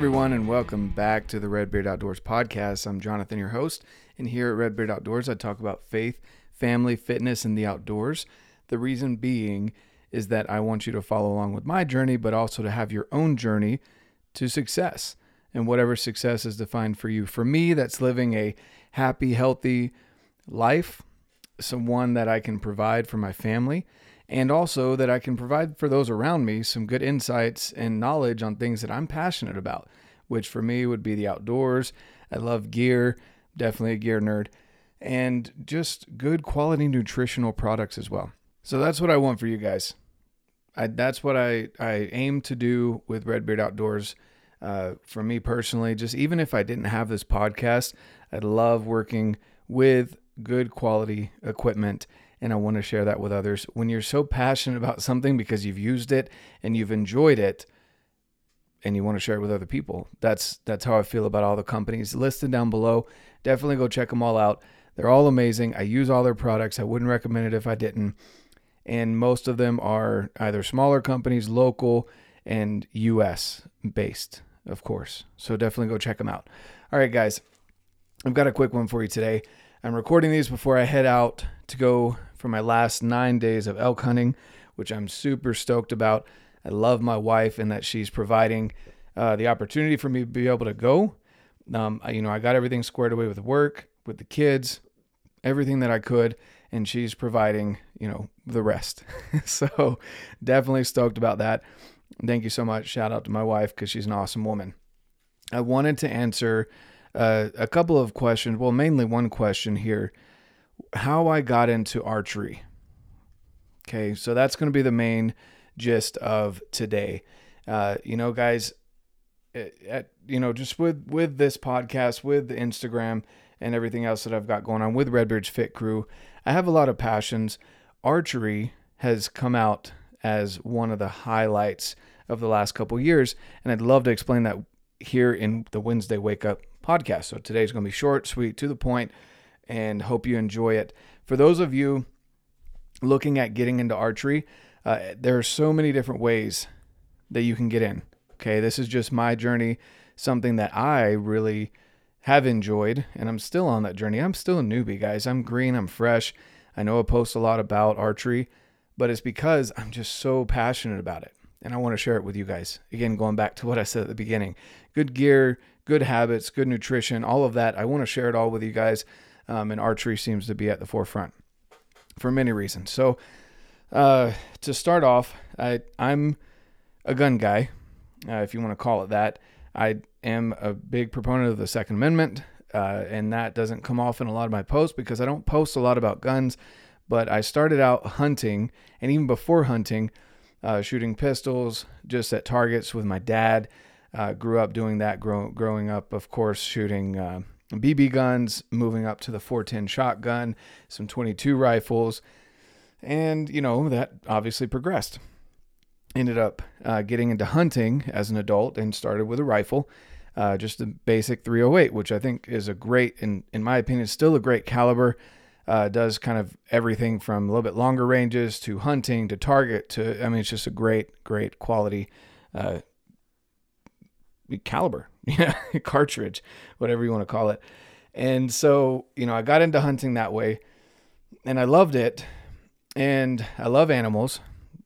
everyone, and welcome back to the Redbeard Outdoors podcast. I'm Jonathan, your host, and here at Redbeard Outdoors, I talk about faith, family, fitness, and the outdoors. The reason being is that I want you to follow along with my journey, but also to have your own journey to success and whatever success is defined for you. For me, that's living a happy, healthy life, someone that I can provide for my family, and also that I can provide for those around me some good insights and knowledge on things that I'm passionate about, which for me would be the outdoors. I love gear, definitely a gear nerd, and just good quality nutritional products as well. So that's what I want for you guys. I, that's what I, I aim to do with Redbeard Outdoors. Uh, for me personally, just even if I didn't have this podcast, I'd love working with good quality equipment and I want to share that with others. When you're so passionate about something because you've used it and you've enjoyed it and you want to share it with other people. That's that's how I feel about all the companies listed down below. Definitely go check them all out. They're all amazing. I use all their products. I wouldn't recommend it if I didn't. And most of them are either smaller companies, local, and US based, of course. So definitely go check them out. All right, guys. I've got a quick one for you today. I'm recording these before I head out to go for my last nine days of elk hunting, which I'm super stoked about. I love my wife and that she's providing uh, the opportunity for me to be able to go. Um, I, you know, I got everything squared away with work, with the kids, everything that I could, and she's providing, you know, the rest. so definitely stoked about that. Thank you so much. Shout out to my wife because she's an awesome woman. I wanted to answer uh, a couple of questions. Well, mainly one question here how I got into archery. Okay, so that's going to be the main gist of today. Uh, you know, guys, at, at, you know, just with with this podcast, with the Instagram and everything else that I've got going on with Redbeard's Fit Crew, I have a lot of passions. Archery has come out as one of the highlights of the last couple years, and I'd love to explain that here in the Wednesday Wake Up podcast. So today's going to be short, sweet, to the point, and hope you enjoy it. For those of you looking at getting into archery, uh, there are so many different ways that you can get in. Okay, this is just my journey, something that I really have enjoyed, and I'm still on that journey. I'm still a newbie, guys. I'm green, I'm fresh. I know I post a lot about archery, but it's because I'm just so passionate about it and I want to share it with you guys. Again, going back to what I said at the beginning good gear, good habits, good nutrition, all of that. I want to share it all with you guys. Um, and archery seems to be at the forefront for many reasons. So, uh, to start off, I, I'm a gun guy, uh, if you want to call it that. I am a big proponent of the Second Amendment, uh, and that doesn't come off in a lot of my posts because I don't post a lot about guns. But I started out hunting, and even before hunting, uh, shooting pistols just at targets with my dad. Uh, grew up doing that. Grow, growing up, of course, shooting uh, BB guns, moving up to the 410 shotgun, some 22 rifles, and you know that obviously progressed. Ended up uh, getting into hunting as an adult and started with a rifle. Uh, just a basic 308, which I think is a great, in, in my opinion, still a great caliber. Uh, does kind of everything from a little bit longer ranges to hunting to target to, I mean, it's just a great, great quality uh, caliber, yeah, cartridge, whatever you want to call it. And so, you know, I got into hunting that way and I loved it. And I love animals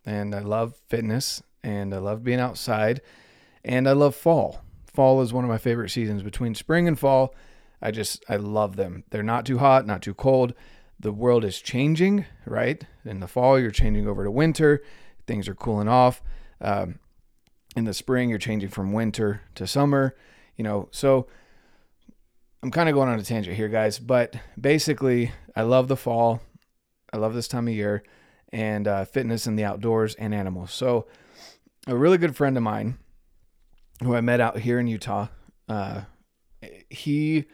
and I love fitness and I love being outside and I love fall. Fall is one of my favorite seasons between spring and fall. I just, I love them. They're not too hot, not too cold. The world is changing, right? In the fall, you're changing over to winter. Things are cooling off. Um, in the spring, you're changing from winter to summer, you know. So I'm kind of going on a tangent here, guys. But basically, I love the fall. I love this time of year and uh, fitness and the outdoors and animals. So, a really good friend of mine who I met out here in Utah, uh, he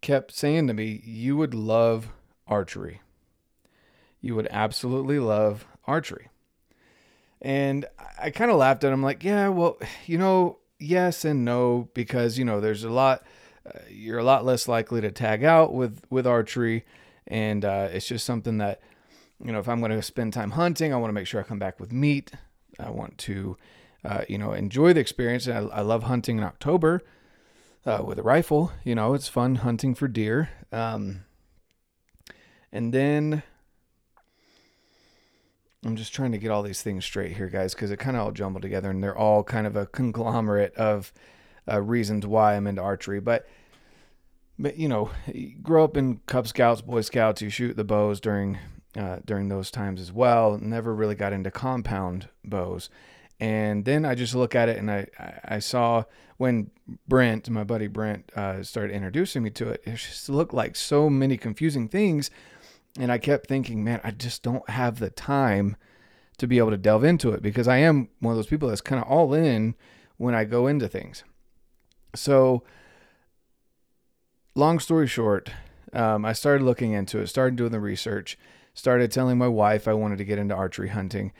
kept saying to me, You would love archery. You would absolutely love archery. And I kind of laughed at him, like, Yeah, well, you know, yes and no, because, you know, there's a lot, uh, you're a lot less likely to tag out with, with archery. And uh, it's just something that, you know, if I'm going to spend time hunting, I want to make sure I come back with meat. I want to uh, you know, enjoy the experience. I, I love hunting in October uh, with a rifle. You know, it's fun hunting for deer. Um, and then I'm just trying to get all these things straight here, guys, because it kind of all jumbled together and they're all kind of a conglomerate of uh, reasons why I'm into archery. But, but you know, you grow up in Cub Scouts, Boy Scouts, you shoot the bows during uh, during those times as well. Never really got into compound bows. And then I just look at it and I, I saw when Brent, my buddy Brent, uh, started introducing me to it, it just looked like so many confusing things. And I kept thinking, man, I just don't have the time to be able to delve into it because I am one of those people that's kind of all in when I go into things. So, long story short, um, I started looking into it, started doing the research, started telling my wife I wanted to get into archery hunting.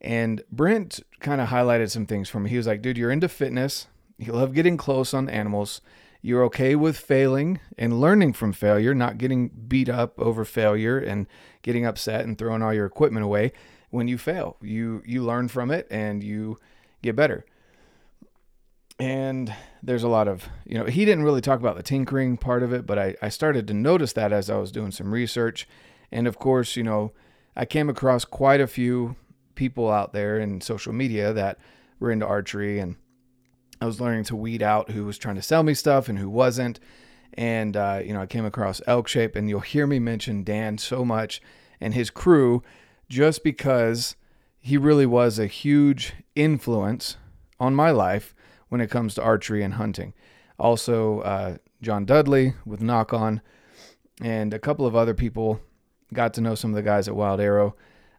And Brent kind of highlighted some things for me. He was like, dude, you're into fitness. You love getting close on animals. You're okay with failing and learning from failure, not getting beat up over failure and getting upset and throwing all your equipment away when you fail. You you learn from it and you get better. And there's a lot of, you know, he didn't really talk about the tinkering part of it, but I, I started to notice that as I was doing some research. And of course, you know, I came across quite a few people out there in social media that were into archery and I was learning to weed out who was trying to sell me stuff and who wasn't. And, uh, you know, I came across Elk Shape, and you'll hear me mention Dan so much and his crew just because he really was a huge influence on my life when it comes to archery and hunting. Also, uh, John Dudley with Nock On, and a couple of other people got to know some of the guys at Wild Arrow.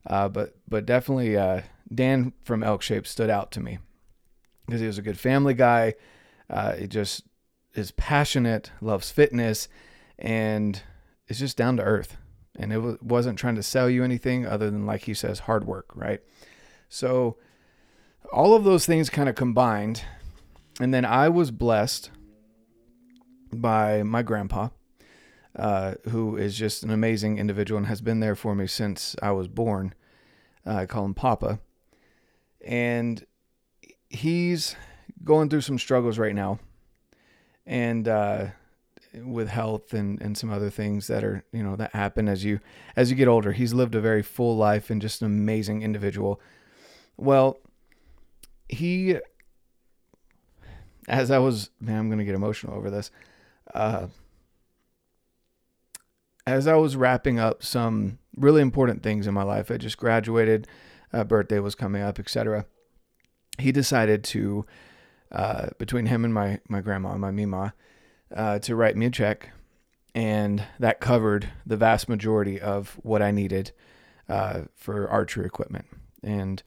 Uh, but but definitely uh, Dan from Elk Shape stood out to me because he was a good family guy. Uh, he just is passionate, loves fitness, and is just down to earth. And it w- wasn't trying to sell you anything other than, like he says, hard work, right? So all of those things kind of combined. And then I was blessed by my grandpa uh, who is just an amazing individual and has been there for me since I was born. Uh, I call him Papa. And he's going through some struggles right now. And uh, with health and, and some other things that are, you know, that happen as you as you get older. He's lived a very full life and just an amazing individual. Well, he as I was man, I'm gonna get emotional over this. Uh, as I was wrapping up some really important things in my life, I just graduated, uh, birthday was coming up, etc. He decided to, uh, between him and my my grandma, and my mima, uh, to write me a check, and that covered the vast majority of what I needed uh, for archery equipment, and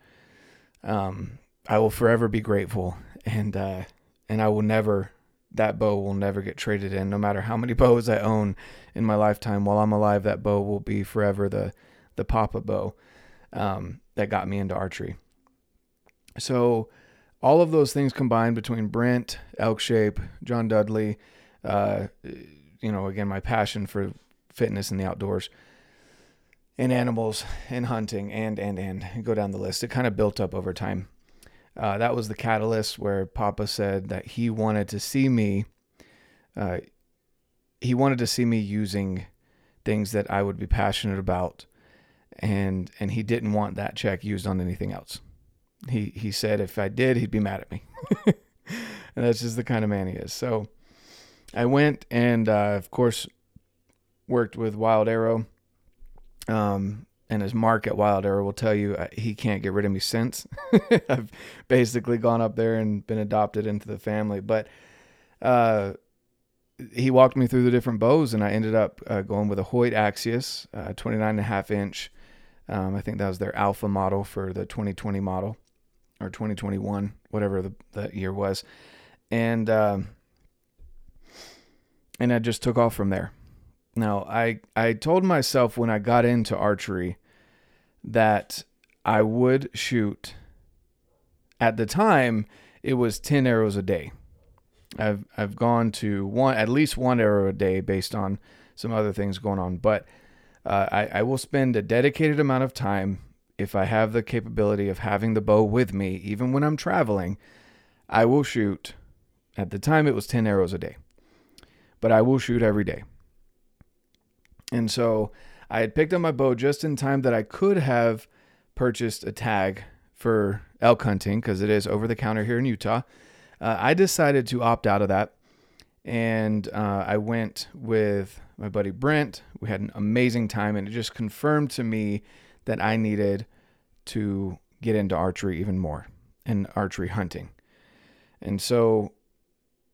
um, I will forever be grateful, and uh, and I will never that bow will never get traded in. No matter how many bows I own in my lifetime, while I'm alive, that bow will be forever the the Papa bow um, that got me into archery. So, all of those things combined between Brent, Elk Shape, John Dudley, uh, you know, again, my passion for fitness and the outdoors and animals and hunting and, and, and go down the list. It kind of built up over time. Uh, that was the catalyst where Papa said that he wanted to see me. Uh, he wanted to see me using things that I would be passionate about, and and he didn't want that check used on anything else. He he said if I did, he'd be mad at me, and that's just the kind of man he is. So I went and uh, of course worked with Wild Arrow. Um, and as Mark at Wild Arrow will tell you, uh, he can't get rid of me since. I've basically gone up there and been adopted into the family. But uh, he walked me through the different bows, and I ended up uh, going with a Hoyt Axius, uh, 29 and a half inch. Um, I think that was their alpha model for the 2020 model or 2021, whatever the, that year was. And, um, and I just took off from there. Now, I, I told myself when I got into archery that I would shoot. At the time, it was 10 arrows a day. I've I've gone to one at least one arrow a day based on some other things going on, but uh, I, I will spend a dedicated amount of time if I have the capability of having the bow with me, even when I'm traveling, I will shoot. At the time, it was 10 arrows a day, but I will shoot every day. And so I had picked up my bow just in time that I could have purchased a tag for elk hunting because it is over the counter here in Utah. Uh, I decided to opt out of that. And uh, I went with my buddy Brent. We had an amazing time, and it just confirmed to me that I needed to get into archery even more and archery hunting. And so,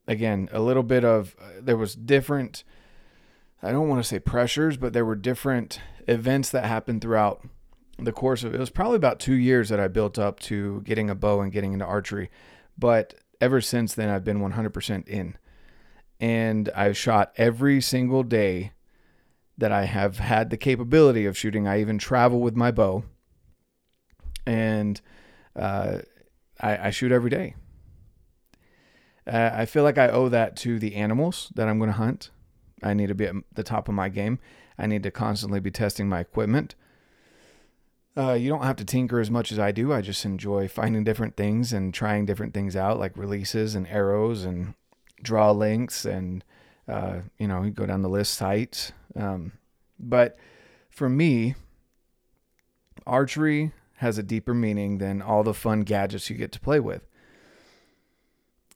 again, a little bit of uh, there was different, I don't want to say pressures, but there were different events that happened throughout the course of it was probably about two years that I built up to getting a bow and getting into archery. But ever since then, I've been 100% in. And I've shot every single day that I have had the capability of shooting. I even travel with my bow. And uh, I, I, shoot every day. Uh, I feel like I owe that to the animals that I'm going to hunt. I need to be at the top of my game. I need to constantly be testing my equipment. Uh, you don't have to tinker as much as I do. I just enjoy finding different things and trying different things out, like releases and arrows and draw lengths and uh, you know, you go down the list sights. Um, but for me, archery has a deeper meaning than all the fun gadgets you get to play with.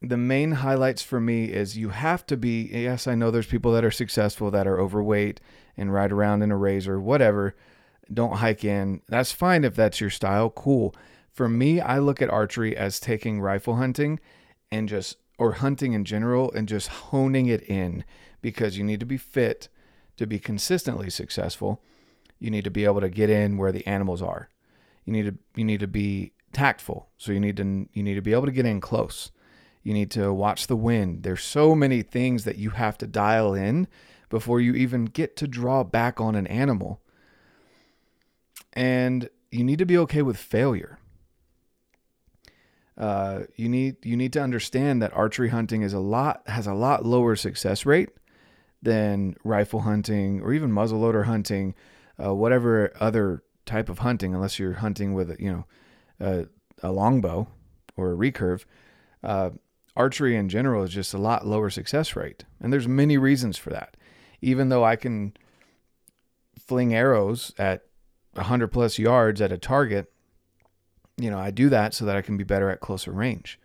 The main highlights for me is you have to be. Yes, I know there's people that are successful that are overweight and ride around in a razor, whatever don't hike in. That's fine if that's your style. Cool. For me, I look at archery as taking rifle hunting and just, or hunting in general, and just honing it in because you need to be fit to be consistently successful. You need to be able to get in where the animals are. You need to, you need to be tactful. So you need to, you need to be able to get in close. You need to watch the wind. There's so many things that you have to dial in before you even get to draw back on an animal and you need to be okay with failure. Uh, you need you need to understand that archery hunting is a lot has a lot lower success rate than rifle hunting or even muzzleloader hunting, uh, whatever other type of hunting, unless you're hunting with you know a, a longbow or a recurve. Uh, archery in general is just a lot lower success rate, and there's many reasons for that. Even though I can fling arrows at 100 plus yards at a target, you know, I do that so that I can be better at closer range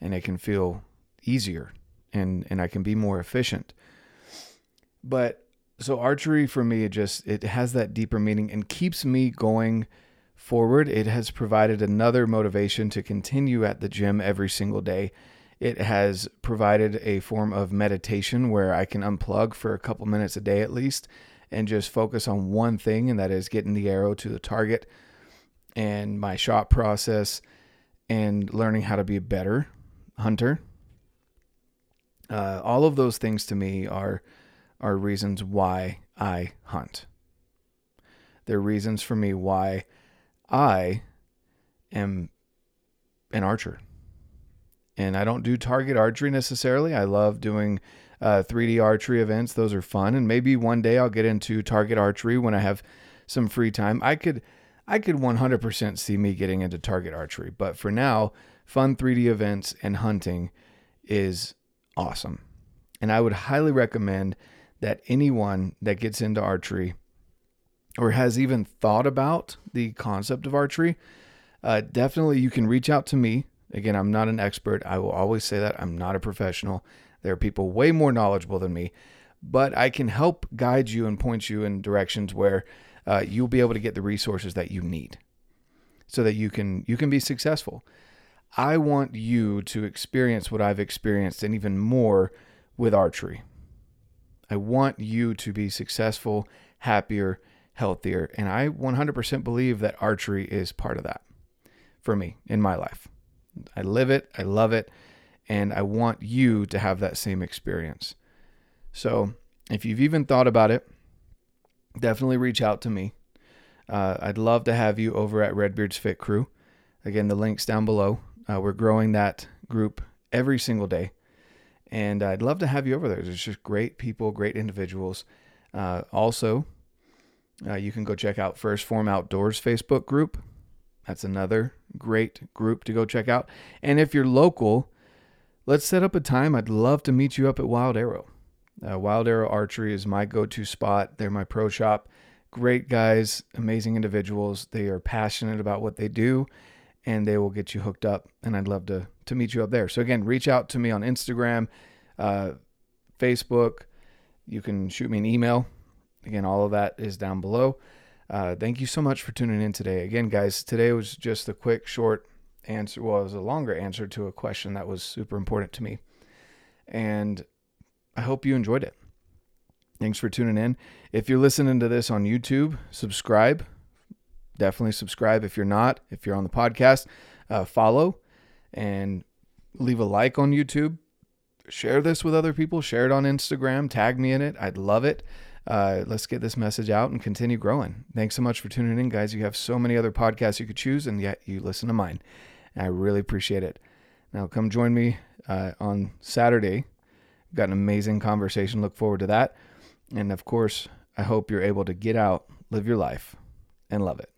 and it can feel easier and and I can be more efficient. But so archery for me it just it has that deeper meaning and keeps me going forward. It has provided another motivation to continue at the gym every single day. It has provided a form of meditation where I can unplug for a couple minutes a day at least and just focus on one thing, and that is getting the arrow to the target and my shot process and learning how to be a better hunter. Uh, all of those things to me are are reasons why I hunt. They're reasons for me why I am an archer. And I don't do target archery necessarily. I love doing uh, 3D archery events. Those are fun, and maybe one day I'll get into target archery when I have some free time. I could, I could 100% see me getting into target archery, but for now, fun 3D events and hunting is awesome, and I would highly recommend that anyone that gets into archery or has even thought about the concept of archery, uh, definitely you can reach out to me. Again, I'm not an expert. I will always say that I'm not a professional. There are people way more knowledgeable than me, but I can help guide you and point you in directions where uh, you'll be able to get the resources that you need so that you can you can be successful. I want you to experience what I've experienced and even more with archery. I want you to be successful, happier, healthier, and I 100% believe that archery is part of that for me in my life. I live it, I love it, and I want you to have that same experience. So, if you've even thought about it, definitely reach out to me. Uh, I'd love to have you over at Redbeard's Fit Crew. Again, the link's down below. Uh, we're growing that group every single day. And I'd love to have you over there. There's just great people, great individuals. Uh, also, uh, you can go check out First Form Outdoors Facebook group. That's another great group to go check out. And if you're local, let's set up a time. I'd love to meet you up at Wild Arrow. Uh, Wild Arrow Archery is my go to spot. They're my pro shop. Great guys, amazing individuals. They are passionate about what they do and they will get you hooked up. And I'd love to, to meet you up there. So, again, reach out to me on Instagram, uh, Facebook. You can shoot me an email. Again, all of that is down below. Uh, thank you so much for tuning in today. Again, guys, today was just a quick, short answer. Well, it was a longer answer to a question that was super important to me. And I hope you enjoyed it. Thanks for tuning in. If you're listening to this on YouTube, subscribe. Definitely subscribe. If you're not, if you're on the podcast, uh, follow and leave a like on YouTube. Share this with other people. Share it on Instagram. Tag me in it. I'd love it. Uh, let's get this message out and continue growing. Thanks so much for tuning in, guys. You have so many other podcasts you could choose, and yet you listen to mine. I really appreciate it. Now, come join me uh, on Saturday Got an amazing conversation. Look forward to that. And of course, I hope you're able to get out, live your life, and love it.